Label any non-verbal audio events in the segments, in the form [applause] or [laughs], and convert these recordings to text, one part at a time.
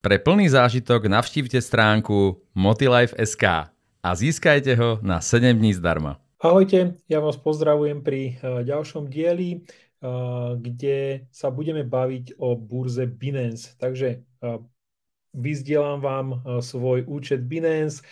Pre plný zážitok navštívte stránku motilife.sk a získajte ho na 7 dní zdarma. Ahojte, ja vás pozdravujem pri eh, ďalšom dieli, eh, kde sa budeme baviť o burze Binance. Takže eh, vyzdielam vám svoj účet Binance,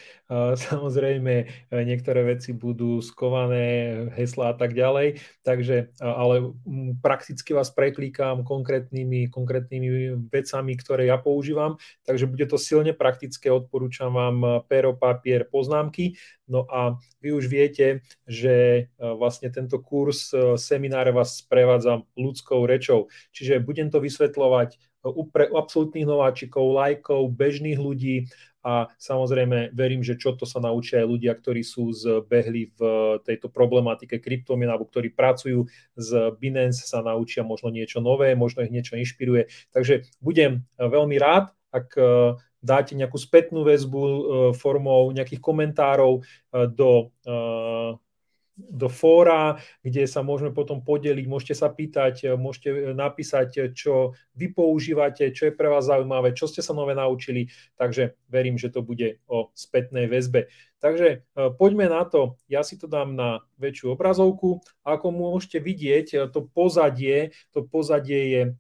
Samozrejme, e, niektoré veci budú skované, hesla a tak ďalej, takže, ale prakticky vás preklíkam konkrétnymi, konkrétnymi vecami, ktoré ja používam, takže bude to silne praktické, odporúčam vám pero, papier, poznámky. No a vy už viete, že vlastne tento kurz semináre vás sprevádza ľudskou rečou. Čiže budem to vysvetľovať pre absolútnych nováčikov, lajkov, bežných ľudí, a samozrejme verím, že čo to sa naučia aj ľudia, ktorí sú zbehli v tejto problematike kryptomien alebo ktorí pracujú z Binance, sa naučia možno niečo nové, možno ich niečo inšpiruje. Takže budem veľmi rád, ak e, dáte nejakú spätnú väzbu formou nejakých komentárov do do fóra, kde sa môžeme potom podeliť, môžete sa pýtať, môžete napísať, čo vy používate, čo je pre vás zaujímavé, čo ste sa nové naučili, takže verím, že to bude o spätnej väzbe. Takže e, poďme na to, ja si to dám na väčšiu obrazovku. Ako môžete vidieť, to pozadie, to pozadie je e,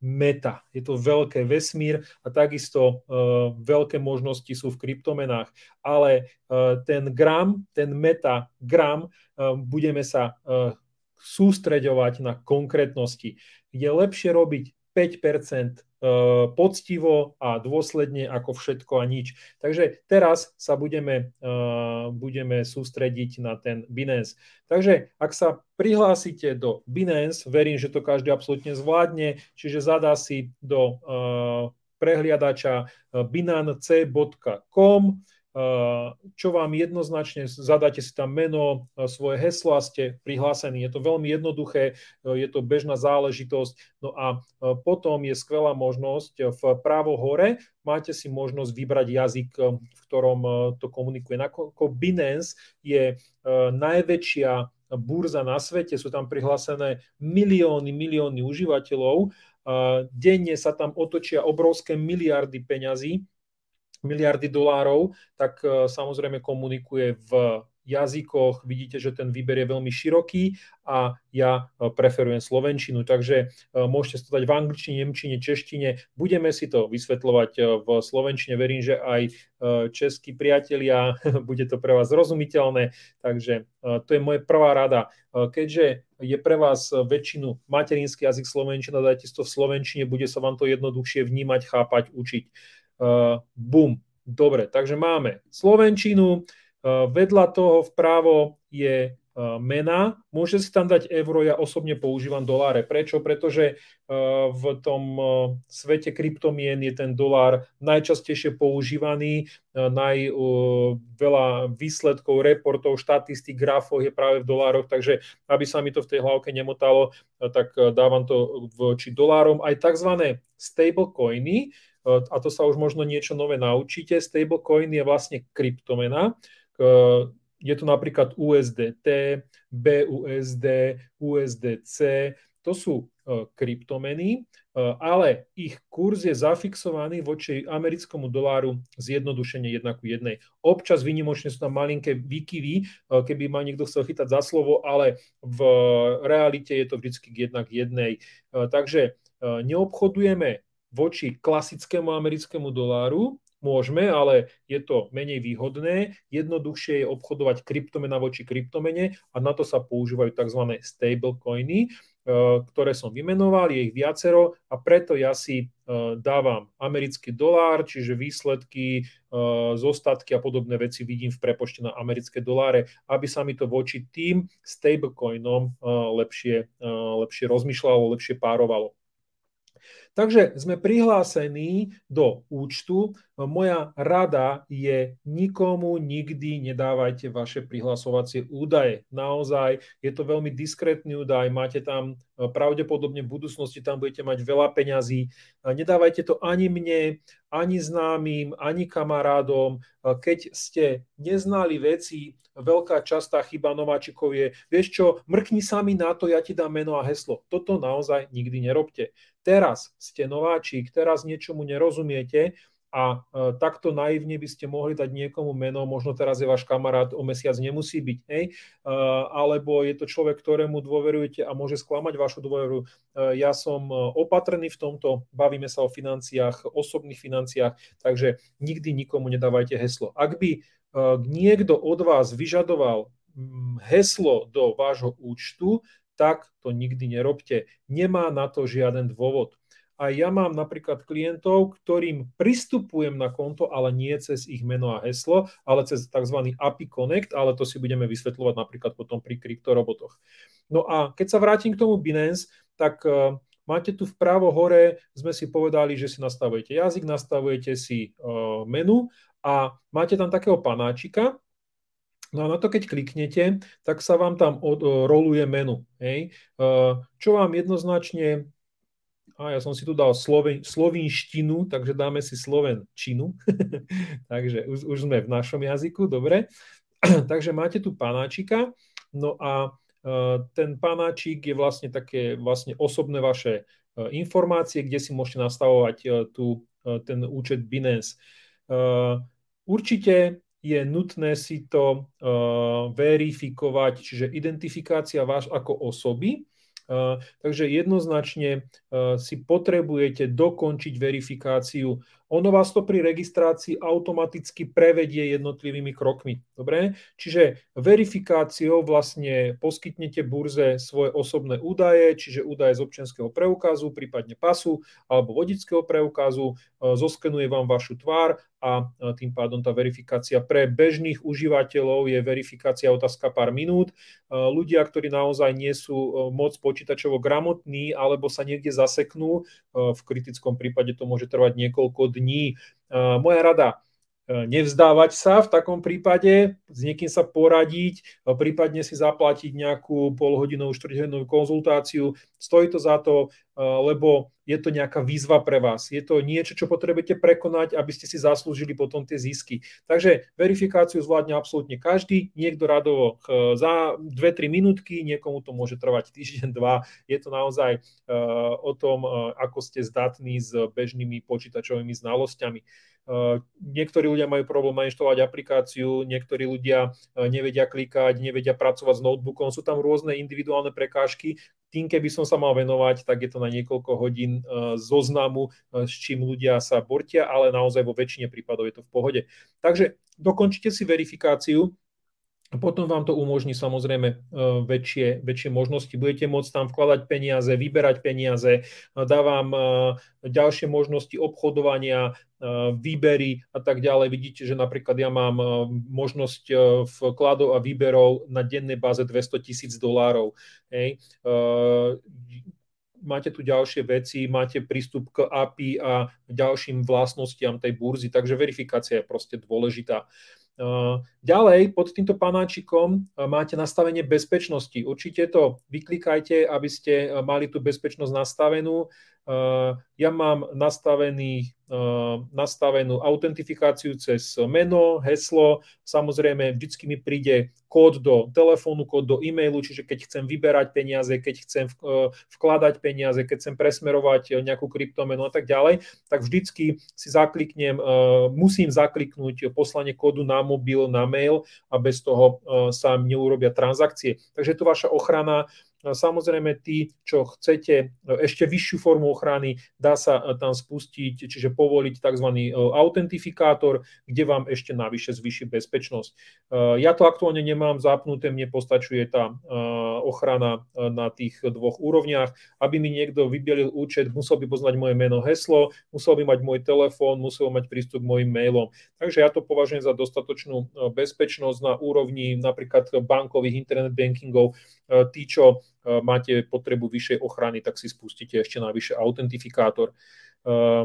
meta. Je to veľké vesmír a takisto uh, veľké možnosti sú v kryptomenách. Ale uh, ten gram, ten meta gram, uh, budeme sa sústreďovať na konkrétnosti. Je lepšie robiť 5% Eh, poctivo a dôsledne ako všetko a nič. Takže teraz sa budeme, eh, budeme sústrediť na ten Binance. Takže ak sa prihlásite do Binance, verím, že to každý absolútne zvládne, čiže zadá si do eh, prehliadača binance.com, čo vám jednoznačne zadáte si tam meno, svoje heslo a ste prihlásení. Je to veľmi jednoduché, je to bežná záležitosť. No a potom je skvelá možnosť v právo hore, máte si možnosť vybrať jazyk, v ktorom to komunikuje. Ako Binance je najväčšia burza na svete, sú tam prihlásené milióny, milióny užívateľov, denne sa tam otočia obrovské miliardy peňazí, miliardy dolárov, tak e, samozrejme komunikuje v jazykoch. Vidíte, že ten výber je veľmi široký a ja e, preferujem slovenčinu, takže e, môžete to dať v angličtine, nemčine, češtine. Budeme si to vysvetľovať v slovenčine. Verím, že aj českí priatelia, [laughs] bude to pre vás zrozumiteľné, takže to je moje prvá rada. Keďže je pre vás väčšinu materinský jazyk slovenčina, dajte si to v slovenčine, bude sa vám to jednoduchšie vnímať, chápať, učiť. Uh, bum. Dobre, takže máme Slovenčinu, uh, vedľa toho vpravo je uh, mena, môže si tam dať euro, ja osobne používam doláre. Prečo? Pretože v tom svete kryptomien je ten dolár najčastejšie používaný, naj, veľa výsledkov, reportov, štatistik, grafov je práve v dolároch, takže aby sa mi to v tej hlavke nemotalo, tak dávam to voči dolárom. Aj tzv. stablecoiny, a to sa už možno niečo nové naučíte. Stablecoin je vlastne kryptomena. Je to napríklad USDT, BUSD, USDC. To sú e, kryptomeny, e, ale ich kurz je zafixovaný voči americkému doláru zjednodušene jedna ku jednej. Občas vynimočne sú tam malinké výkyvy, e, keby ma niekto chcel chytať za slovo, ale v realite je to vždy jednak jednej. Takže neobchodujeme voči klasickému americkému doláru, môžeme, ale je to menej výhodné. Jednoduchšie je obchodovať kryptomena voči kryptomene a na to sa používajú tzv. stablecoiny, e, ktoré som vymenoval, je ich viacero a preto ja si e, dávam americký dolár, čiže výsledky, e, zostatky a podobné veci vidím v prepočte na americké doláre, aby sa mi to voči tým stablecoinom lepšie, lepšie rozmýšľalo, lepšie párovalo. Takže sme prihlásení do účtu. Moja rada je nikomu nikdy nedávajte vaše prihlasovacie údaje. Naozaj je to veľmi diskrétny údaj, máte tam e, pravdepodobne v budúcnosti tam budete mať veľa peňazí. Nedávajte to ani mne, ani známym, ani kamarádom. Keď ste neznali veci, veľká častá chyba nováčikov je, vieš čo, mrkni sami na to, ja ti dám meno a heslo. Toto naozaj nikdy nerobte. Teraz ste nováčik, teraz niečomu nerozumiete, a e, takto naivne by ste mohli dať niekomu meno, možno teraz je váš kamarát, o mesiac nemusí byť, hej? E, alebo je to človek, ktorému dôverujete a môže sklamať vašu dôveru. E, ja som opatrný v tomto, bavíme sa o financiách, osobných financiách, takže nikdy nikomu nedávajte heslo. Ak by niekto od vás vyžadoval mm, heslo do vášho účtu, tak to nikdy nerobte. Nemá na to žiaden dôvod. A ja mám napríklad klientov, ktorým pristupujem na konto, ale nie cez ich meno a heslo, ale cez tzv. API Connect, ale to si budeme vysvetľovať napríklad potom pri kryptorobotoch. No a keď sa vrátim k tomu Binance, tak uh, máte tu vpravo hore, sme si povedali, že si nastavujete jazyk, nastavujete si uh, menu a máte tam takého panáčika, No a na to, keď kliknete, tak sa vám tam od, uh, roluje menu. Hej? Čo vám jednoznačne a ja som si tu dal sloven, slovinštinu, takže dáme si slovenčinu. [laughs] takže už, už sme v našom jazyku, dobre. [clears throat] takže máte tu panáčika, no a uh, ten panáčik je vlastne také vlastne osobné vaše uh, informácie, kde si môžete nastavovať uh, tu, ten účet Binance. Určite je nutné si to verifikovať, čiže identifikácia váš ako osoby, Takže jednoznačne si potrebujete dokončiť verifikáciu. Ono vás to pri registrácii automaticky prevedie jednotlivými krokmi. Dobre? Čiže verifikáciou vlastne poskytnete burze svoje osobné údaje, čiže údaje z občianského preukazu, prípadne pasu alebo vodického preukazu, zoskenuje vám vašu tvár a tým pádom tá verifikácia pre bežných užívateľov je verifikácia otázka pár minút. Ľudia, ktorí naozaj nie sú moc počítačovo gramotní alebo sa niekde zaseknú, v kritickom prípade to môže trvať niekoľko dní. Moja rada, E, nevzdávať sa v takom prípade, s niekým sa poradiť, e, prípadne si zaplatiť nejakú polhodinovú, štvrťhodinovú konzultáciu. Stojí to za to, e, lebo je to nejaká výzva pre vás. Je to niečo, čo potrebujete prekonať, aby ste si zaslúžili potom tie zisky. Takže verifikáciu zvládne absolútne každý, niekto radovo za 2-3 minútky, niekomu to môže trvať týždeň, dva. Je to naozaj o tom, ako ste zdatní s bežnými počítačovými znalosťami. Niektorí ľudia majú problém nainštalovať aplikáciu, niektorí ľudia nevedia klikať, nevedia pracovať s notebookom, sú tam rôzne individuálne prekážky. Tým, keby som sa mal venovať, tak je to na niekoľko hodín zoznamu, s čím ľudia sa bortia, ale naozaj vo väčšine prípadov je to v pohode. Takže dokončite si verifikáciu, potom vám to umožní samozrejme e, väčšie, väčšie možnosti. Budete môcť tam vkladať peniaze, vyberať peniaze, dá vám e, ďalšie možnosti obchodovania, e, výbery a tak ďalej. Vidíte, že napríklad ja mám možnosť vkladov a výberov na dennej báze 200 tisíc dolárov. Máte tu ďalšie veci, máte prístup k API a ďalším vlastnostiam tej burzy, takže verifikácia je proste dôležitá. Ďalej, pod týmto panáčikom máte nastavenie bezpečnosti. Určite to vyklikajte, aby ste mali tú bezpečnosť nastavenú. Ja mám nastavený, nastavenú autentifikáciu cez meno, heslo. Samozrejme, vždycky mi príde kód do telefónu, kód do e-mailu, čiže keď chcem vyberať peniaze, keď chcem vkladať peniaze, keď chcem presmerovať nejakú kryptomenu a tak ďalej, tak vždycky si zakliknem, musím zakliknúť poslanie kódu na mobil, na mail a bez toho sa neurobia transakcie. Takže to vaša ochrana Samozrejme, tí, čo chcete e, ešte vyššiu formu ochrany, dá sa e, tam spustiť, čiže povoliť tzv. E, autentifikátor, kde vám ešte navyše zvyši bezpečnosť. Ja to aktuálne nemám zapnuté, mne postačuje tá ochrana na tých dvoch úrovniach. Aby mi niekto vybielil účet, musel by poznať moje meno, heslo, musel by mať môj telefón, musel mať prístup k mojim mailom. Takže ja to považujem za dostatočnú bezpečnosť na úrovni napríklad bankových internet bankingov. Tí, čo máte potrebu vyššej ochrany, tak si spustíte ešte navyše autentifikátor. Eh,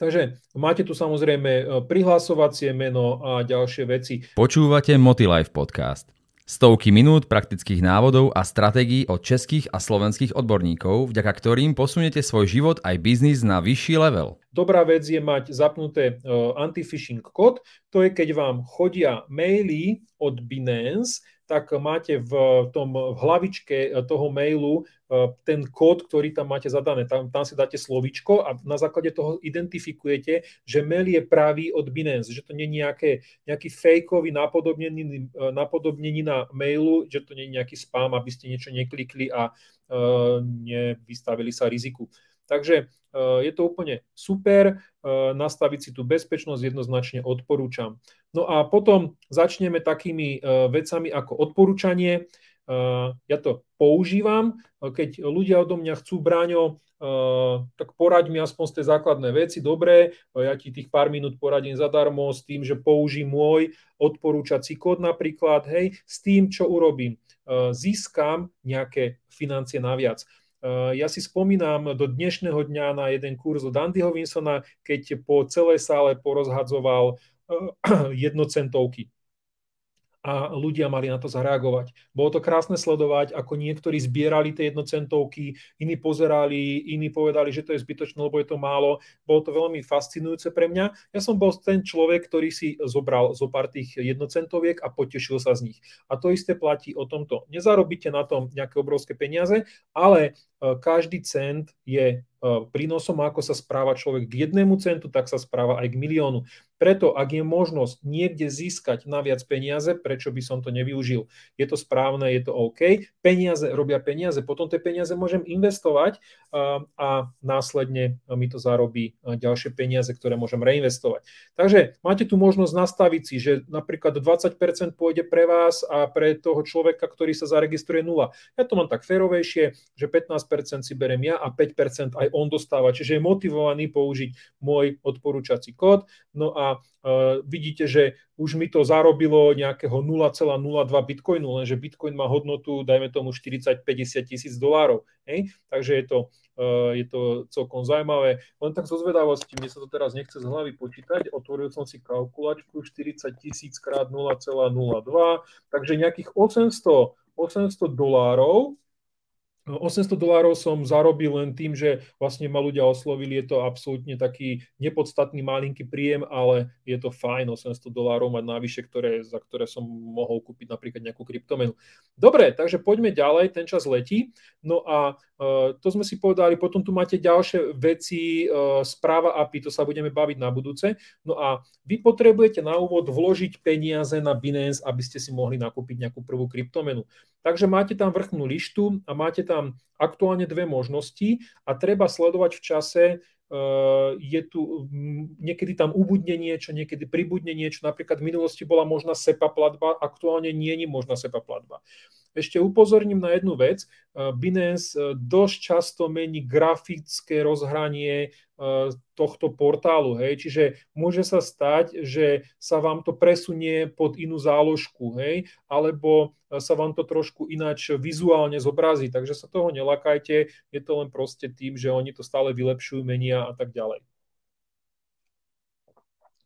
takže máte tu samozrejme eh, prihlasovacie meno a ďalšie veci. Počúvate Motilife podcast. Stovky minút praktických návodov a stratégií od českých a slovenských odborníkov, vďaka ktorým posuniete svoj život aj biznis na vyšší level. Dobrá vec je mať zapnuté anti-phishing kód. To je, keď vám chodia maily od Binance, tak máte v tom v hlavičke toho mailu ten kód, ktorý tam máte zadané. Tam, tam si dáte slovičko a na základe toho identifikujete, že mail je pravý od Binance, že to nie je nejaké, nejaký fejkový napodobnení, napodobnení na mailu, že to nie je nejaký spam, aby ste niečo neklikli a uh, nevystavili sa riziku. Takže je to úplne super, e, nastaviť si tú bezpečnosť jednoznačne odporúčam. No a potom začneme takými e, vecami ako odporúčanie. Ja to používam, keď ľudia odo mňa chcú bráňo, tak poraď mi aspoň z základné veci. Dobre, ja ti tých pár minút poradím zadarmo s tým, že použij môj odporúčací kód napríklad, hej, s tým, čo urobím. Získam nejaké financie naviac. Eh, ja si spomínam do dnešného dňa na jeden kurz od Andyho Winsona, keď po celej sále porozhadzoval eh, [clears throat] jednocentovky a ľudia mali na to zareagovať. Bolo to krásne sledovať, ako niektorí zbierali tie jednocentovky, iní pozerali, iní povedali, že to je zbytočné, lebo je to málo. Bolo to veľmi fascinujúce pre mňa. Ja som bol ten človek, ktorý si zobral zo pár tých jednocentoviek a potešil sa z nich. A to isté platí o tomto. Nezarobíte na tom nejaké obrovské peniaze, ale každý cent je e, prínosom, ako sa správa človek k jednému centu, tak sa správa aj k miliónu. Preto, ak je možnosť niekde získať naviac peniaze, prečo by som to nevyužil? Je to správne, je to OK. Peniaze robia peniaze, potom tie peniaze môžem investovať a, a následne mi to zarobí ďalšie peniaze, ktoré môžem reinvestovať. Takže máte tu možnosť nastaviť si, že napríklad 20% pôjde pre vás a pre toho človeka, ktorý sa zaregistruje nula. Ja to mám tak férovejšie, že 15% si berem ja a 5% aj on dostáva, čiže je motivovaný použiť môj odporúčací kód. No a uh, vidíte, že už mi to zarobilo nejakého 0,02 bitcoinu, lenže bitcoin má hodnotu, dajme tomu 40-50 tisíc dolárov. Hej? Takže je to, uh, je to celkom zaujímavé. Len tak zo zvedavosti, mne sa to teraz nechce z hlavy počítať, otvoril som si kalkulačku 40 tisíc krát 0,02, takže nejakých 800, 800 dolárov 800 dolárov som zarobil len tým, že vlastne ma ľudia oslovili, je to absolútne taký nepodstatný malinký príjem, ale je to fajn 800 dolárov mať navyše, ktoré, za ktoré som mohol kúpiť napríklad nejakú kryptomenu. Dobre, takže poďme ďalej, ten čas letí. No a uh, to sme si povedali, potom tu máte ďalšie veci, uh, správa API, to sa budeme baviť na budúce. No a vy potrebujete na úvod vložiť peniaze na Binance, aby ste si mohli nakúpiť nejakú prvú kryptomenu. Takže máte tam vrchnú lištu a máte tam aktuálne dve možnosti a treba sledovať v čase, eh, je tu niekedy tam ubudne niečo, niekedy pribudne niečo. Napríklad v minulosti bola možná SEPA platba, aktuálne nie je možná SEPA platba. Ešte upozorním na jednu vec. Eh, Binance eh, dosť často mení grafické rozhranie tohto portálu. Hej. Čiže môže sa stať, že sa vám to presunie pod inú záložku, hej, alebo sa vám to trošku ináč vizuálne zobrazí. Takže sa toho nelakajte, je to len proste tým, že oni to stále vylepšujú, menia a tak ďalej.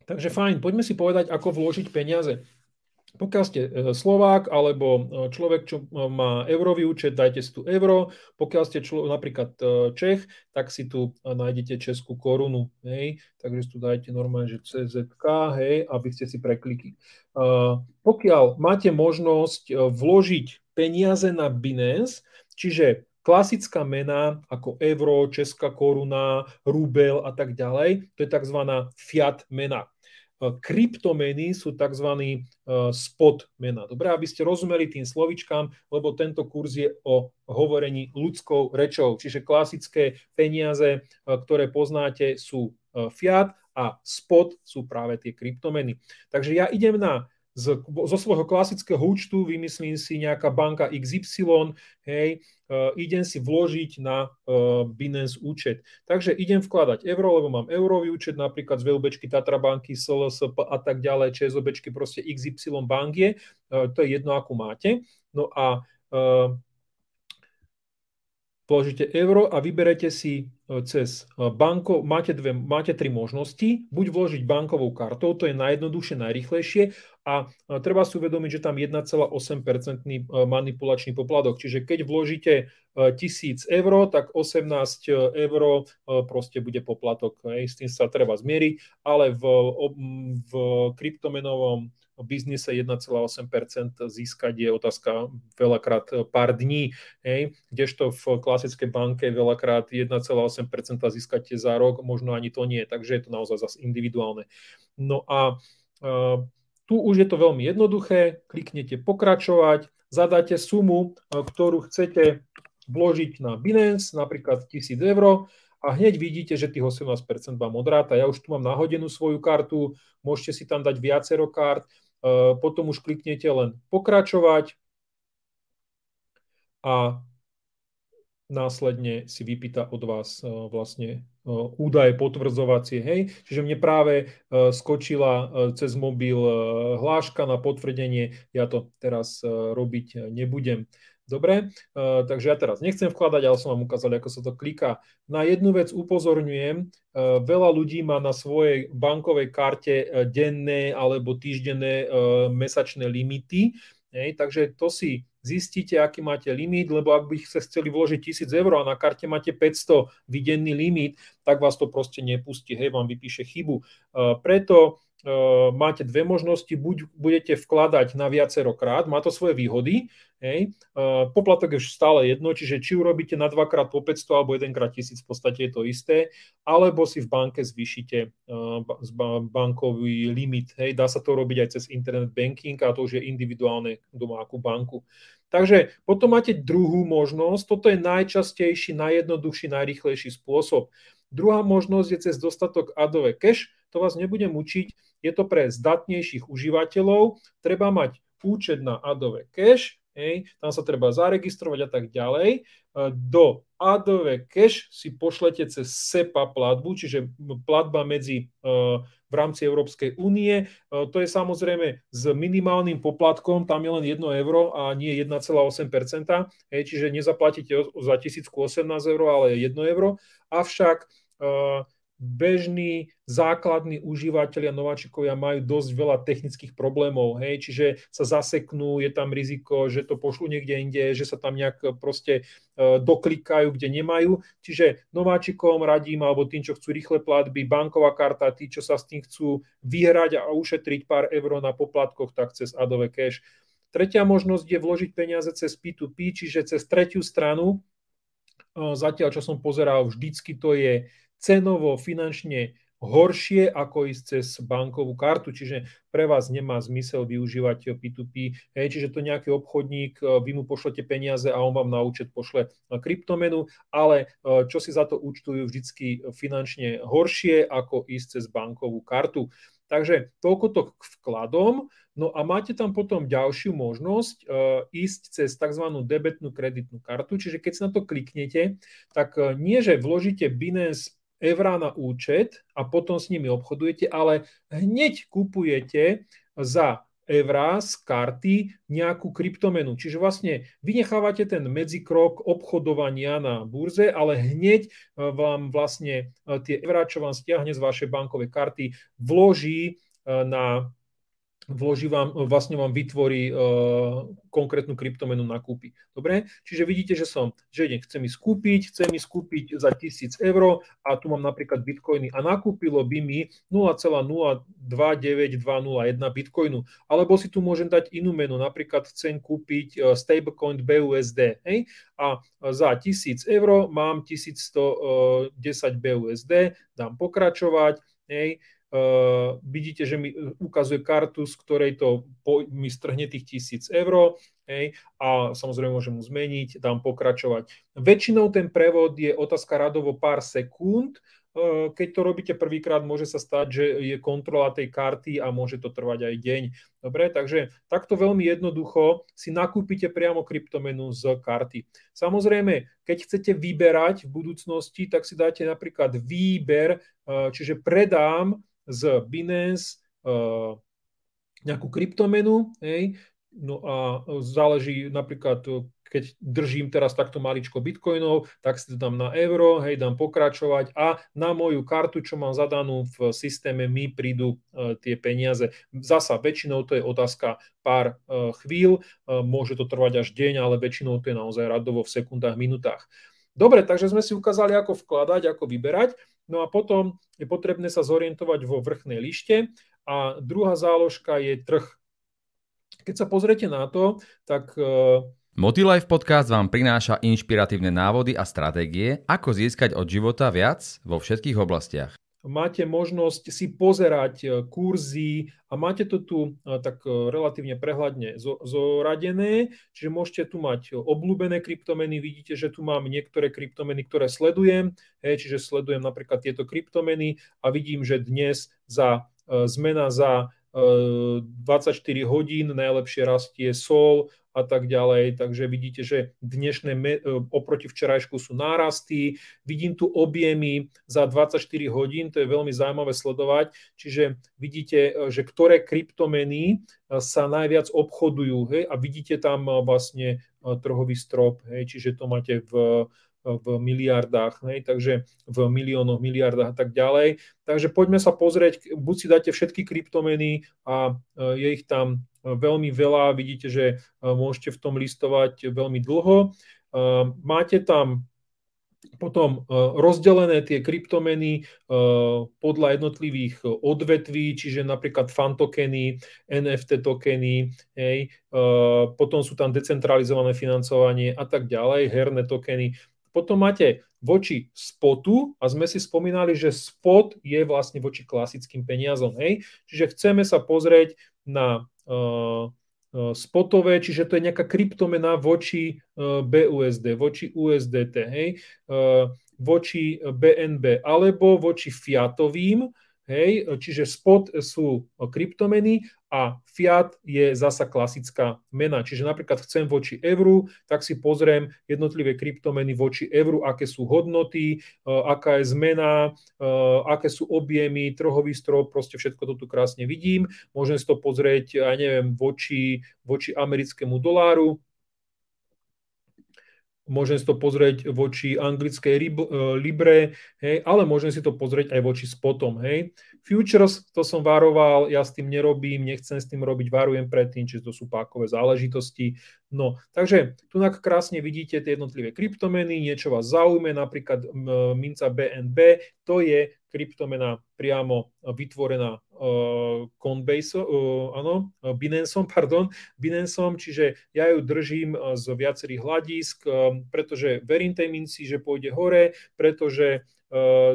Takže fajn, poďme si povedať, ako vložiť peniaze. Pokiaľ ste e, Slovák alebo e, človek, čo e, má eurový účet, dajte si tu euro. Pokiaľ ste člo, napríklad Čech, tak si tu nájdete českú korunu. Hej? Takže si tu dajte normálne, že CZK, hej, aby ste si preklikli. Pokiaľ máte možnosť vložiť peniaze na Binance, čiže klasická mena ako euro, česká koruna, rubel a tak ďalej, to je tzv. fiat mena. E, kryptomeny sú tzv. E, spot mena. Dobre, aby ste rozumeli tým slovičkám, lebo tento kurz je o hovorení ľudskou rečou. Čiže klasické peniaze, e, ktoré poznáte, sú fiat a spot sú práve tie kryptomeny. Takže ja idem na z, zo svojho klasického účtu vymyslím si nejaká banka XY, hej, uh, idem si vložiť na uh, Binance účet. Takže idem vkladať euro, lebo mám eurový účet, napríklad z VUBčky Tatra banky, SLSP a tak ďalej, ČSOBčky, proste XY bank je, uh, to je jedno, akú máte. No a uh, vložíte euro a vyberete si cez banko, máte, dve, máte tri možnosti, buď vložiť bankovou kartou, to je najjednoduchšie, najrychlejšie a treba si uvedomiť, že tam 1,8% manipulačný poplatok, čiže keď vložíte 1000 eur, tak 18 eur proste bude poplatok, hej, s tým sa treba zmieriť, ale v, v kryptomenovom biznise 1,8% získať je otázka veľakrát e, pár dní, hej, kdežto v klasickej banke veľakrát 1,8% získate za rok, možno ani to nie, takže je to naozaj zase individuálne. No a uh, tu už je to veľmi jednoduché, kliknete pokračovať, zadáte sumu, e, ktorú chcete vložiť na Binance, napríklad 1000 eur, a hneď vidíte, že tých 18% vám odráta. Ja už tu mám nahodenú svoju kartu, môžete si tam dať viacero kart, potom už kliknete len pokračovať a následne si vypýta od vás eh, vlastne eh, údaje potvrdzovacie. Hej? Čiže mne práve skočila cez mobil hláška na potvrdenie, ja to teraz robiť nebudem. Dobre, uh, takže ja teraz nechcem vkladať, ale som vám ukázal, ako sa to kliká. Na jednu vec upozorňujem, uh, veľa ľudí má na svojej bankovej karte uh, denné alebo týždenné uh, mesačné limity, hej, takže to si zistíte, aký máte limit, lebo ak by ste chceli vložiť 1000 eur a na karte máte 500 videnný limit, tak vás to proste nepustí, hej, vám vypíše chybu. Preto máte dve možnosti, buď budete vkladať na viacero krát, má to svoje výhody, Hej. Uh, poplatok je stále jedno, čiže či urobíte na dvakrát po 500 alebo jedenkrát tisíc, v podstate je to isté, alebo si v banke zvýšite uh, bankový limit. Hej. Dá sa to robiť aj cez internet banking a to už je individuálne, kto má banku. Takže potom máte druhú možnosť, toto je najčastejší, najjednoduchší, najrychlejší spôsob. Druhá možnosť je cez dostatok adové cash, to vás nebudem učiť, je to pre zdatnejších užívateľov, treba mať účet na Adove Cash, hej, tam sa treba zaregistrovať a tak ďalej. E, do Adobe Cash si pošlete cez SEPA platbu, čiže platba medzi e, v rámci Európskej únie. E, to je samozrejme s minimálnym poplatkom, tam je len 1 euro a nie 1,8%, čiže nezaplatíte za 1018 eur, ale 1 euro. Avšak bežní základní užívateľia nováčikovia majú dosť veľa technických problémov, hej, čiže sa zaseknú, je tam riziko, že to pošlu niekde inde, že sa tam nejak proste e, doklikajú, kde nemajú. Čiže nováčikom radím, alebo tým, čo chcú rýchle platby, banková karta, tí, čo sa s tým chcú vyhrať a ušetriť pár eur na poplatkoch, tak cez Adobe Cash. Tretia možnosť je vložiť peniaze cez P2P, čiže cez tretiu stranu. E, zatiaľ, čo som pozeral, vždycky to je cenovo, finančne horšie ako ísť cez bankovú kartu, čiže pre vás nemá zmysel využívať P2P, hej, čiže to nejaký obchodník, e, vy mu pošlete peniaze a on vám na účet pošle kryptomenu, ale e, čo si za to účtujú vždycky finančne horšie ako ísť cez bankovú kartu. Takže toľko to k vkladom. No a máte tam potom ďalšiu možnosť e, ísť cez tzv. debetnú kreditnú kartu, čiže keď sa na to kliknete, tak nie, že vložíte Binance eurá na účet a potom s nimi obchodujete, ale hneď kupujete za eurá z karty nejakú kryptomenu. Čiže vlastne vynechávate ten medzikrok obchodovania na burze, ale hneď e, vám vlastne e, tie eurá, čo vám stiahne z vašej bankovej karty, vloží e, na vloží vám, vlastne vám vytvorí uh, konkrétnu kryptomenu na kúpy. Dobre? Čiže vidíte, že som, že idem, chcem ísť kúpiť, chcem ísť kúpiť za 1000 eur a tu mám napríklad bitcoiny a nakúpilo by mi 0,029201 bitcoinu. Alebo si tu môžem dať inú menu, napríklad chcem kúpiť uh, stablecoin BUSD. Hej? A za 1000 eur mám 1110 BUSD, dám pokračovať, hej? Uh, vidíte, že mi e, ukazuje kartu, z ktorej to po, mi strhne tých tisíc eur hej, a samozrejme môžem mu zmeniť, dám pokračovať. Väčšinou ten prevod je otázka radovo pár sekúnd, uh, keď to robíte prvýkrát, môže sa stať, že je kontrola tej karty a môže to trvať aj deň. Dobre, takže takto veľmi jednoducho si nakúpite priamo kryptomenu z karty. Samozrejme, keď chcete vyberať v budúcnosti, tak si dáte napríklad výber, čiže predám z Binance uh, nejakú kryptomenu, hej, no a záleží napríklad, keď držím teraz takto maličko bitcoinov, tak si to dám na euro, hej, dám pokračovať a na moju kartu, čo mám zadanú v systéme, mi prídu e, tie peniaze. Zasa väčšinou to je otázka pár e, chvíľ, e, môže to trvať až deň, ale väčšinou to je naozaj radovo v sekundách, minútach. Dobre, takže sme si ukázali, ako vkladať, ako vyberať. No a potom je potrebné sa zorientovať vo vrchnej lište a druhá záložka je trh. Keď sa pozriete na to, tak... E, Motilife podcast vám prináša inšpiratívne návody a stratégie, ako získať od života viac vo všetkých oblastiach máte možnosť si pozerať e, kurzy a máte to tu e, tak relatívne prehľadne zoradené, čiže môžete tu mať obľúbené kryptomeny, vidíte, že tu mám niektoré kryptomeny, ktoré sledujem, čiže sledujem napríklad tieto kryptomeny a vidím, že dnes za zmena za 24 hodín, najlepšie rastie sol a tak ďalej. Takže vidíte, že dnešné me- oproti včerajšku sú nárasty. Vidím tu objemy za 24 hodín, to je veľmi zaujímavé sledovať. Čiže vidíte, že ktoré kryptomeny sa najviac obchodujú hej, a vidíte tam vlastne trhový strop, hej, čiže to máte v v miliardách, hej, takže v miliónoch, miliardách a tak ďalej. Takže poďme sa pozrieť, buď si dáte všetky kryptomeny a e, je ich tam e, veľmi veľa, vidíte, že e, môžete v tom listovať veľmi dlho. Máte tam potom rozdelené tie kryptomeny podľa jednotlivých odvetví, čiže napríklad fan tokeny, NFT tokeny, hej, potom sú tam decentralizované financovanie a tak ďalej, herné tokeny. Potom máte voči spotu a sme si spomínali, že spot je vlastne voči klasickým peniazom. Hej? Čiže chceme sa pozrieť na uh, spotové, čiže to je nejaká kryptomena voči uh, BUSD, voči USDT, hej? Uh, voči BNB alebo voči fiatovým, Hej, čiže spot sú kryptomeny a fiat je zasa klasická mena. Čiže napríklad chcem voči euru, tak si pozriem jednotlivé kryptomeny voči euru, aké sú hodnoty, e, aká je zmena, e, aké sú objemy, trhový strop, proste všetko to tu krásne vidím. Môžem si to pozrieť, ja neviem, voči, voči americkému doláru, môžem si to pozrieť voči anglickej e, Libre, hej, ale môžem si to pozrieť aj voči spotom. Hej. Futures, to som varoval, ja s tým nerobím, nechcem s tým robiť, varujem predtým, či to sú pákové záležitosti. No, takže tu krásne vidíte tie jednotlivé kryptomeny, niečo vás zaujme, napríklad minca BNB, to je kryptomena priamo vytvorená uh, Coinbase, uh, áno, Binanceom, [laughs] pardon, Binanceom, čiže ja ju držím z viacerých hľadisk, pretože verím tej minci, že pôjde hore, pretože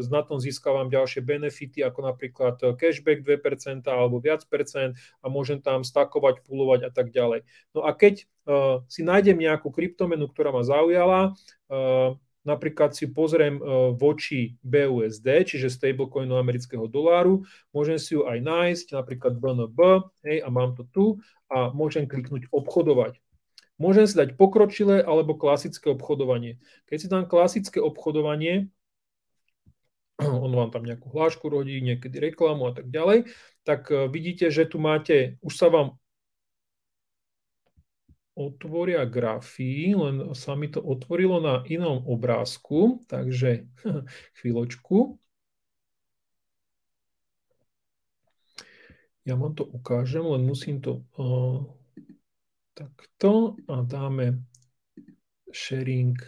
na tom získavam ďalšie benefity, ako napríklad cashback 2% alebo viac percent a môžem tam stakovať, pulovať a tak ďalej. No a keď si nájdem nejakú kryptomenu, ktorá ma zaujala, napríklad si pozriem e, voči BUSD, čiže stablecoinu amerického doláru, môžem si ju aj nájsť, napríklad BNB, hej, a mám to tu a môžem kliknúť obchodovať. Môžem si dať pokročilé alebo klasické obchodovanie. Keď si dám klasické obchodovanie, [clears throat] on vám tam nejakú hlášku rodí, niekedy reklamu a tak ďalej, tak e, vidíte, že tu máte, už sa vám otvoria grafy, len sa mi to otvorilo na inom obrázku, takže [laughs] chvíľočku. Ja vám to ukážem, len musím to uh, takto a dáme sharing.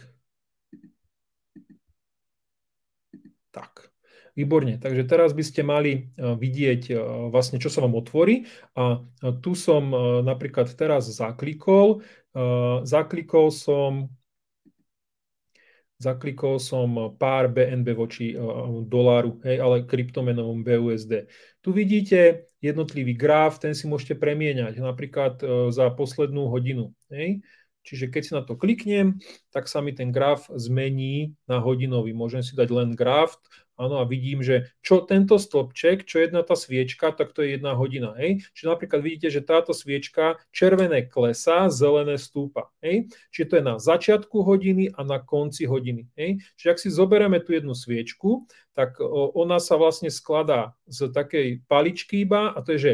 Tak. Výborne, takže teraz by ste mali e, vidieť e, vlastne, čo sa vám otvorí a e, tu som napríklad teraz zaklikol, zaklikol som zaklikol som pár BNB voči doláru, hej, ale kryptomenovom BUSD. Tu vidíte jednotlivý graf, ten si môžete premieňať napríklad za poslednú hodinu. Hej. Čiže keď si na to kliknem, tak sa mi ten graf zmení na hodinový. Môžem si dať len graf, áno, a vidím, že čo tento stĺpček, čo jedna tá sviečka, tak to je jedna hodina. Hej? Čiže napríklad vidíte, že táto sviečka červené klesá, zelené stúpa. Hej? Čiže to je na začiatku hodiny a na konci hodiny. Hej? Čiže ak si zoberieme tú jednu sviečku, tak ona sa vlastne skladá z takej paličky iba, a to je, že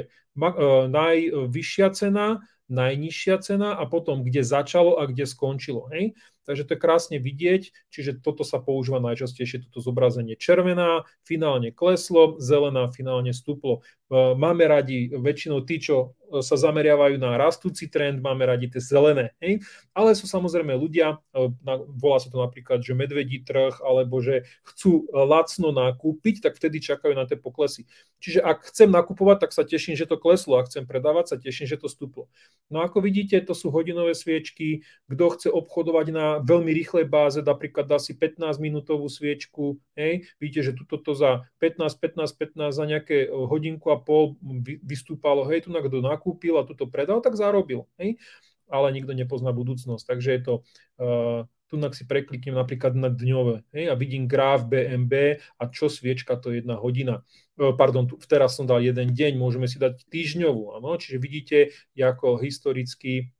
najvyššia cena, najnižšia cena a potom kde začalo a kde skončilo. Hej? Takže to je krásne vidieť, čiže toto sa používa najčastejšie, toto zobrazenie červená, finálne kleslo, zelená, finálne stúplo. E, máme radi väčšinou tí, čo sa zameriavajú na rastúci trend, máme radi tie zelené. Hej? Ale sú samozrejme ľudia, e, volá sa to napríklad, že medvedí trh, alebo že chcú lacno nakúpiť, tak vtedy čakajú na tie poklesy. Čiže ak chcem nakupovať, tak sa teším, že to kleslo. Ak chcem predávať, sa teším, že to stúplo. No ako vidíte, to sú hodinové sviečky. Kto chce obchodovať na veľmi rýchlej báze, napríklad dá si 15 minútovú sviečku. Hej? Vidíte, že tuto za 15, 15, 15 za nejaké hodinku a pol vystúpalo, hej, tu na kto nakúpil a tuto predal, tak zarobil, hej, ale nikto nepozná budúcnosť. Takže je to, uh, tu si prekliknem napríklad na dňové hej, a vidím graf BMB a čo sviečka to je jedna hodina. Uh, pardon, tu, teraz som dal jeden deň, môžeme si dať týždňovú, ano? čiže vidíte, ako historicky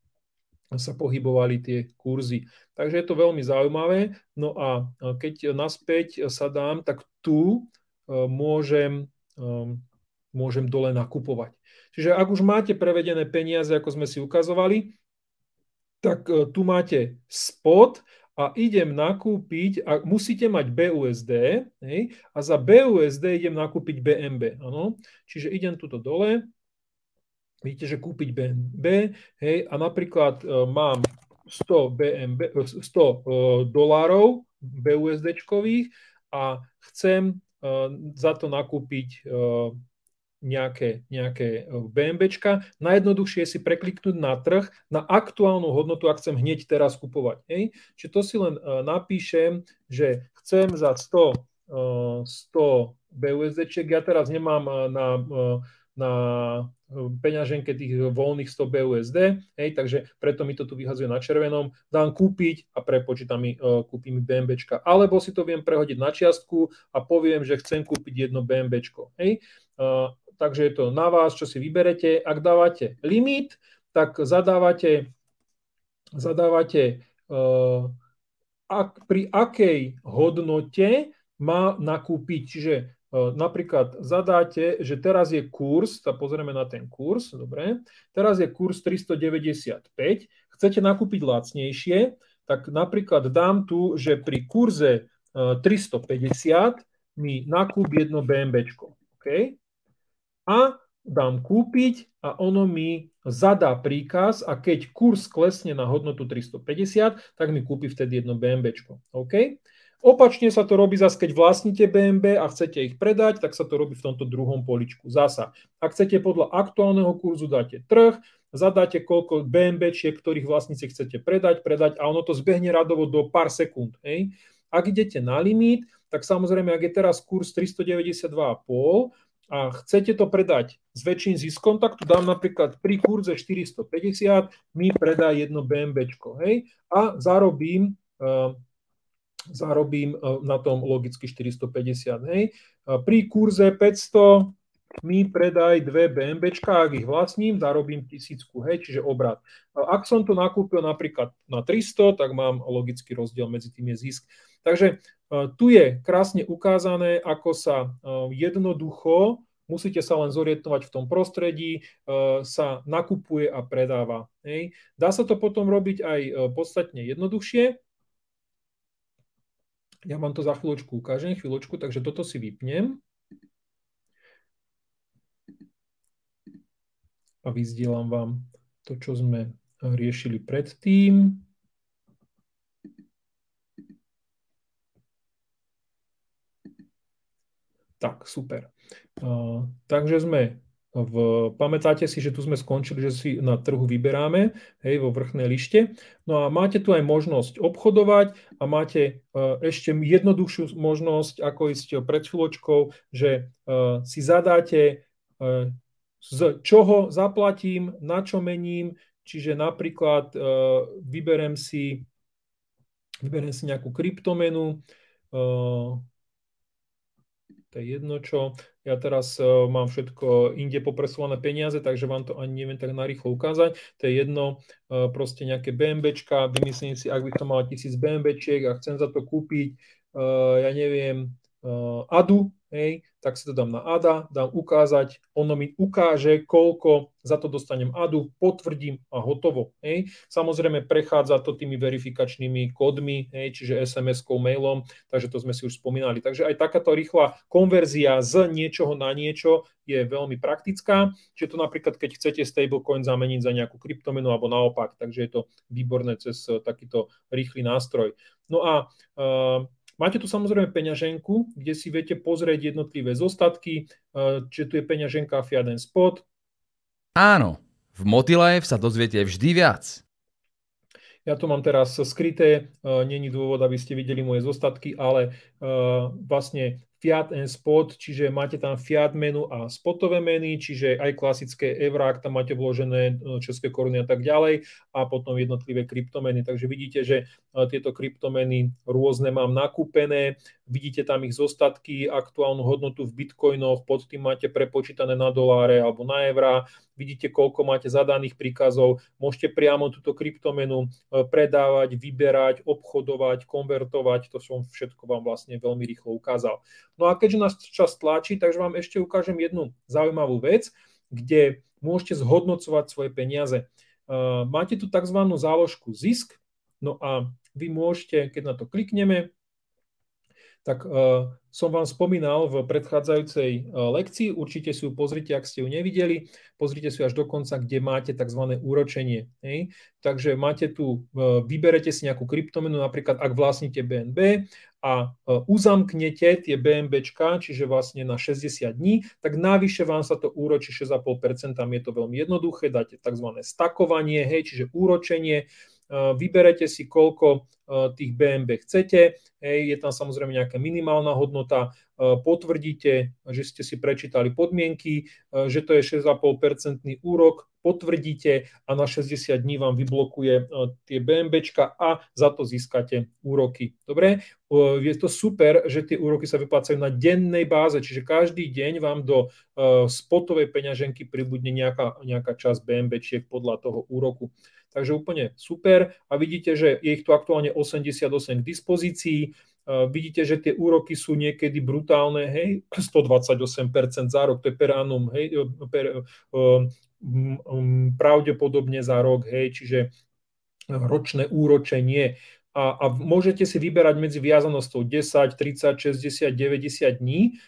sa pohybovali tie kurzy. Takže je to veľmi zaujímavé. No a keď naspäť sa dám, tak tu môžem môžem dole nakupovať. Čiže ak už máte prevedené peniaze, ako sme si ukazovali, tak e, tu máte spot a idem nakúpiť, a musíte mať BUSD hej, a za BUSD idem nakúpiť BNB. Ano? Čiže idem tuto dole, vidíte, že kúpiť BNB hej, a napríklad uh, mám 100, BNB, 100 uh, dolárov BUSDčkových a chcem uh, za to nakúpiť uh, nejaké, nejaké e, BMBčka. Najjednoduchšie je si prekliknúť na trh, na aktuálnu hodnotu, ak chcem hneď teraz kupovať. Hej. Čiže to si len uh, napíšem, že chcem za 100, uh, 100 BUSDčiek, ja teraz nemám na, na peňaženke tých voľných 100 BUSD, hej, takže preto mi to tu vyhazuje na červenom, dám kúpiť a prepočítam mi, kúpim BMBčka. Alebo si to viem prehodiť na čiastku a poviem, že chcem kúpiť jedno BMBčko. Hej. Takže je to na vás, čo si vyberete. Ak dávate limit, tak zadávate, zadávate uh, ak, pri akej hodnote má nakúpiť. Čiže uh, napríklad zadáte, že teraz je kurz, tak pozrieme na ten kurz, dobre, teraz je kurz 395, chcete nakúpiť lacnejšie, tak napríklad dám tu, že pri kurze uh, 350 mi nakúp jedno BMBčko. Okay? A dám kúpiť a ono mi zadá príkaz a keď kurz klesne na hodnotu 350, tak mi kúpi vtedy jedno BMB. OK? Opačne sa to robí zase, keď vlastníte BMB a chcete ich predať, tak sa to robí v tomto druhom poličku. Zasa, ak chcete podľa aktuálneho kurzu, dáte trh, zadáte koľko BMB, ktorých vlastníci chcete predať, predať a ono to zbehne radovo do pár sekúnd. Hej? Ak idete na limit, tak samozrejme, ak je teraz kurz 392,5, a chcete to predať s väčším ziskom, tak tu dám napríklad pri kurze 450 mi predá jedno BMB, hej, a zarobím, uh, zarobím uh, na tom logicky 450, hej. Uh, pri kurze 500 mi predaj dve BMB, ak ich vlastním, zarobím tisícku, hej, čiže obrad. Ak som to nakúpil napríklad na 300, tak mám logický rozdiel medzi tým je zisk. Takže tu je krásne ukázané, ako sa jednoducho, musíte sa len zorientovať v tom prostredí, sa nakupuje a predáva. Hej. Dá sa to potom robiť aj podstatne jednoduchšie. Ja vám to za chvíľočku ukážem, chvíľočku, takže toto si vypnem. A vyzdielam vám to, čo sme riešili predtým. Tak, super. Uh, takže sme v, pamätáte si, že tu sme skončili, že si na trhu vyberáme, hej, vo vrchnej lište. No a máte tu aj možnosť obchodovať a máte uh, ešte jednoduchšiu možnosť, ako ísť pred chvíľočkou, že uh, si zadáte, uh, z čoho zaplatím, na čo mením, čiže napríklad uh, vyberem si, vyberem si nejakú kryptomenu, uh, to je jedno čo. Ja teraz uh, mám všetko inde popresované peniaze, takže vám to ani neviem tak narýchlo ukázať. To je jedno, uh, proste nejaké BMBčka, vymyslím si, ak by som mal tisíc BMBčiek a chcem za to kúpiť, uh, ja neviem, ADU, hej, tak si to dám na ADA, dám ukázať, ono mi ukáže, koľko za to dostanem ADU, potvrdím a hotovo. Hej. Samozrejme prechádza to tými verifikačnými kódmi, hej, čiže SMS-kou, mailom, takže to sme si už spomínali. Takže aj takáto rýchla konverzia z niečoho na niečo je veľmi praktická. Čiže to napríklad, keď chcete stablecoin zameniť za nejakú kryptomenu alebo naopak, takže je to výborné cez takýto rýchly nástroj. No a uh, Máte tu samozrejme peňaženku, kde si viete pozrieť jednotlivé zostatky, čiže tu je peňaženka Fiat Spot. Áno, v Motilife sa dozviete vždy viac. Ja to mám teraz skryté, není dôvod, aby ste videli moje zostatky, ale vlastne Fiat and Spot, čiže máte tam Fiat menu a spotové meny, čiže aj klasické eurá, ak tam máte vložené e, české koruny a tak ďalej a potom jednotlivé kryptomeny. Takže vidíte, že e, tieto kryptomeny rôzne mám nakúpené, vidíte tam ich zostatky, aktuálnu hodnotu v bitcoinoch, pod tým máte prepočítané na doláre alebo na eurá, vidíte, koľko máte zadaných príkazov, môžete priamo túto kryptomenu e, predávať, vyberať, obchodovať, konvertovať, to som všetko vám vlastne veľmi rýchlo ukázal. No a keďže nás čas tlačí, takže vám ešte ukážem jednu zaujímavú vec, kde môžete zhodnocovať svoje peniaze. Máte tu tzv. záložku zisk, no a vy môžete, keď na to klikneme, tak uh, som vám spomínal v predchádzajúcej uh, lekcii, určite si ju pozrite, ak ste ju nevideli, pozrite si až do konca, kde máte tzv. úročenie. Hej. Takže máte tu, uh, vyberete si nejakú kryptomenu, napríklad ak vlastníte BNB a uzamknete tie BNBčka, čiže vlastne na 60 dní, tak navyše vám sa to úročí 6,5%, tam je to veľmi jednoduché, dáte tzv. stakovanie, hej, čiže úročenie, vyberete si, koľko tých BNB chcete, je tam samozrejme nejaká minimálna hodnota, potvrdíte, že ste si prečítali podmienky, že to je 6,5% úrok, potvrdíte a na 60 dní vám vyblokuje tie BNBčka a za to získate úroky. Dobre? Je to super, že tie úroky sa vyplácajú na dennej báze, čiže každý deň vám do spotovej peňaženky pribudne nejaká, nejaká časť BNBčiek podľa toho úroku. Takže úplne super a vidíte, že je ich tu aktuálne 88 k dispozícii. Vidíte, že tie úroky sú niekedy brutálne, hej, 128% za rok, to je per annum, hej, per, um, pravdepodobne za rok, hej, čiže ročné úročenie. A, a môžete si vyberať medzi viazanosťou 10, 30, 60, 90 dní.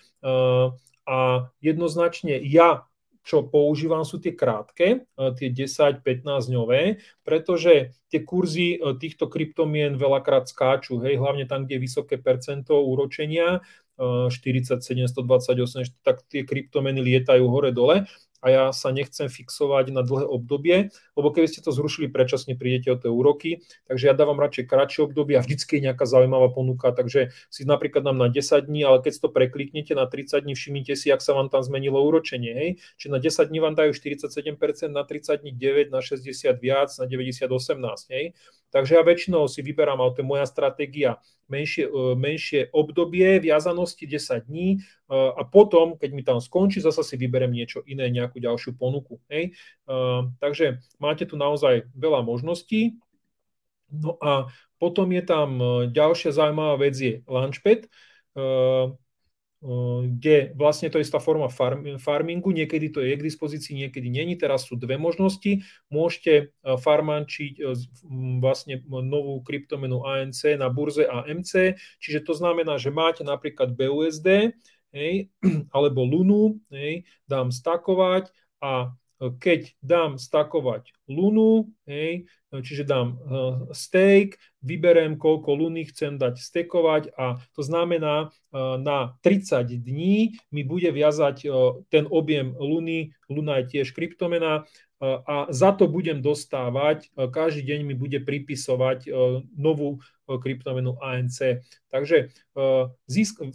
A jednoznačne ja čo používam, sú tie krátke, e, tie 10-15 dňové, pretože tie kurzy e, týchto kryptomien veľakrát skáču, hej, hlavne tam, kde je vysoké percento úročenia, 47, 128, tak tie kryptomeny lietajú hore-dole a ja sa nechcem fixovať na dlhé obdobie, lebo keby ste to zrušili predčasne, prídete o tie úroky, takže ja dávam radšej kratšie obdobie a vždycky je nejaká zaujímavá ponuka, takže si napríklad dám na 10 dní, ale keď to prekliknete na 30 dní, všimnite si, ak sa vám tam zmenilo úročenie, hej, čiže na 10 dní vám dajú 47%, na 30 dní 9, na 60 viac, na 90 18, hej. Takže ja väčšinou si vyberám, ale to je moja stratégia, menšie, e, menšie obdobie viazanosti 10 dní e, a potom, keď mi tam skončí, zase si vyberiem niečo iné, nejakú ďalšiu ponuku. Hej. E, takže máte tu naozaj veľa možností. No a potom je tam ďalšia zaujímavá vec je Launchpad kde vlastne to je istá forma farm, farmingu, niekedy to je k dispozícii, niekedy není. Teraz sú dve možnosti. Môžete farmančiť vlastne novú kryptomenu ANC na burze AMC, čiže to znamená, že máte napríklad BUSD, hej, [clears throat] alebo Lunu, hej, dám stakovať a keď dám stakovať Lunu, hej, čiže dám uh, stake, vyberiem, koľko luny chcem dať stekovať a to znamená, uh, na 30 dní mi bude viazať uh, ten objem luny, luna je tiež kryptomena, a za to budem dostávať, každý deň mi bude pripisovať novú kryptomenu ANC. Takže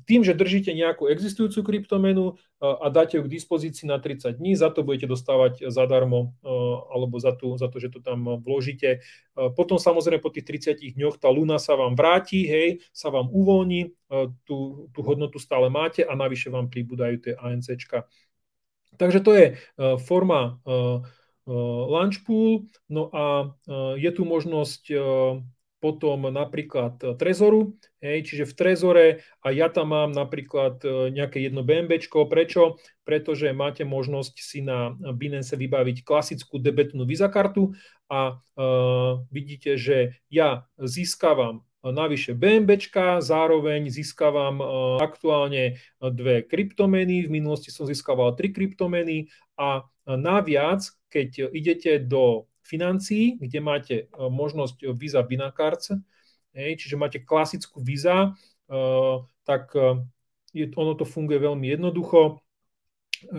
tým, že držíte nejakú existujúcu kryptomenu a dáte ju k dispozícii na 30 dní, za to budete dostávať zadarmo alebo za, tú, za to, že to tam vložíte. Potom samozrejme po tých 30 dňoch tá luna sa vám vráti, hej, sa vám uvoľní, tú, tú hodnotu stále máte a navyše vám pribúdajú tie ANCčka. Takže to je forma launch pool, no a je tu možnosť potom napríklad Trezoru, hej, čiže v Trezore a ja tam mám napríklad nejaké jedno BNBčko. Prečo? Pretože máte možnosť si na Binance vybaviť klasickú debetnú Visa kartu a uh, vidíte, že ja získavam navyše BNBčka, zároveň získavam aktuálne dve kryptomeny, v minulosti som získaval tri kryptomeny a naviac, keď idete do financií, kde máte možnosť Visa Binacards, čiže máte klasickú Visa, tak ono to funguje veľmi jednoducho,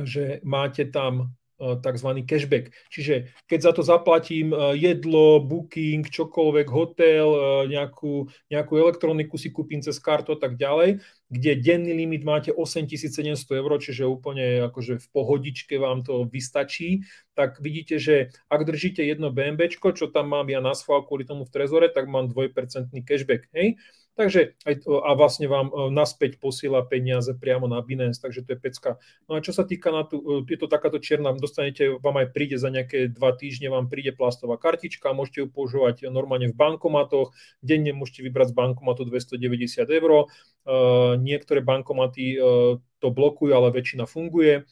že máte tam E, tzv. cashback. Čiže keď za to zaplatím e, jedlo, booking, čokoľvek, hotel, e, nejakú, nejakú elektroniku si kúpim cez kartu a tak ďalej, kde denný limit máte 8700 eur, čiže úplne akože v pohodičke vám to vystačí, tak vidíte, že ak držíte jedno BNB, čo tam mám ja na schvál kvôli tomu v Trezore, tak mám 2% cashback. Hej? Takže aj a vlastne vám e, naspäť posiela peniaze priamo na Binance, takže to je pecka. No a čo sa týka na tú, e, je to takáto čierna, dostanete, vám aj príde za nejaké dva týždne, vám príde plastová kartička, môžete ju používať normálne v bankomatoch, denne môžete vybrať z bankomatu 290 eur, e, niektoré bankomaty to blokujú, ale väčšina funguje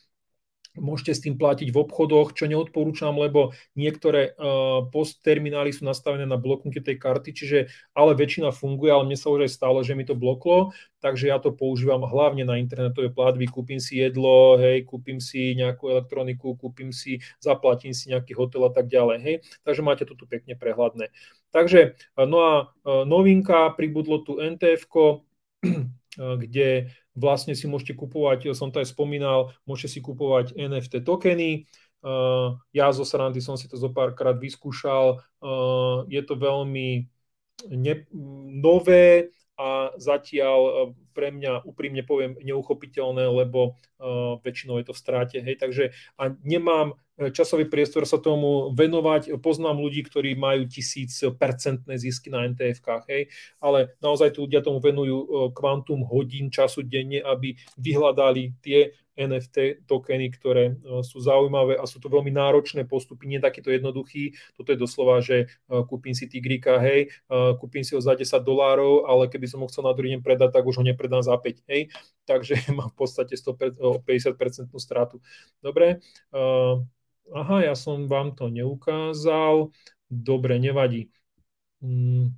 Môžete s tým platiť v obchodoch, čo neodporúčam, lebo niektoré uh, postterminály sú nastavené na bloknutie tej karty, čiže ale väčšina funguje, ale mne sa už aj stalo, že mi to bloklo, takže ja to používam hlavne na internetové platby, kúpim si jedlo, hej, kúpim si nejakú elektroniku, kúpim si, zaplatím si nejaký hotel a tak ďalej, hej, takže máte to tu pekne prehľadné. Takže, no a novinka, pribudlo tu NTF, kde vlastne si môžete kupovať, som to aj spomínal, môžete si kupovať NFT tokeny. Ja zo Saranty som si to zo párkrát vyskúšal. Je to veľmi ne, nové a zatiaľ pre mňa úprimne poviem neuchopiteľné, lebo väčšinou je to v stráte. Hej. Takže a nemám časový priestor sa tomu venovať. Poznám ľudí, ktorí majú tisíc percentné zisky na NTF-kách, hej, ale naozaj tu ľudia tomu venujú e, kvantum hodín času denne, aby vyhľadali tie NFT tokeny, ktoré e, sú zaujímavé a sú to veľmi náročné postupy, nie takýto jednoduchý. Toto je doslova, že e, kúpim si tigrika, hej, kúpim si ho za 10 dolárov, ale keby som ho chcel na druhý deň predať, tak už ho nepredám za 5, hej. Takže [laughs] mám v podstate 150% stratu. Dobre, aha, ja som vám to neukázal, dobre, nevadí. Hmm,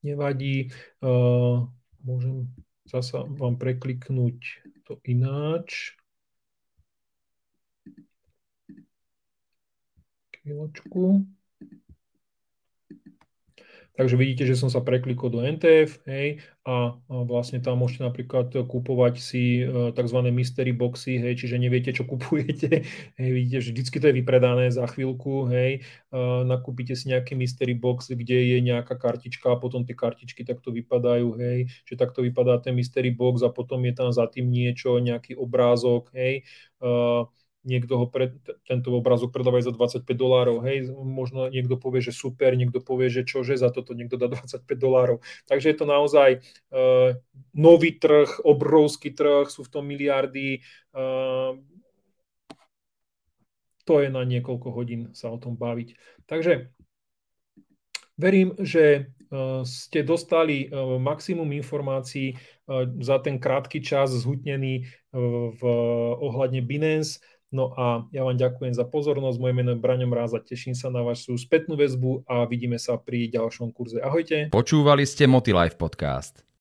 nevadí, uh, môžem zasa vám prekliknúť to ináč. Chvíľočku. Takže vidíte, že som sa preklikol do NTF hej, a, vlastne tam môžete napríklad kúpovať si e, tzv. mystery boxy, hej, čiže neviete, čo [laughs] kupujete. Hej, vidíte, že vždycky to je vypredané za chvíľku, hej, nakúpite si nejaký mystery box, kde je nejaká kartička a potom tie kartičky takto vypadajú, hej, že takto vypadá ten mystery box a potom je tam za tým niečo, nejaký obrázok, hej, uh, niekto ho pre, tento obrazok predávajú za 25 dolárov, hej, možno niekto povie, že super, niekto povie, že čože, za toto niekto dá 25 dolárov. Takže je to naozaj uh, nový trh, obrovský trh, sú v tom miliardy, uh, to je na niekoľko hodín sa o tom baviť. Takže verím, že uh, ste dostali maximum informácií za ten krátky čas zhutnený v ohľadne Binance. No a ja vám ďakujem za pozornosť. Moje meno je Braňom Ráza, teším sa na vašu spätnú väzbu a vidíme sa pri ďalšom kurze. Ahojte. Počúvali ste Motilife podcast.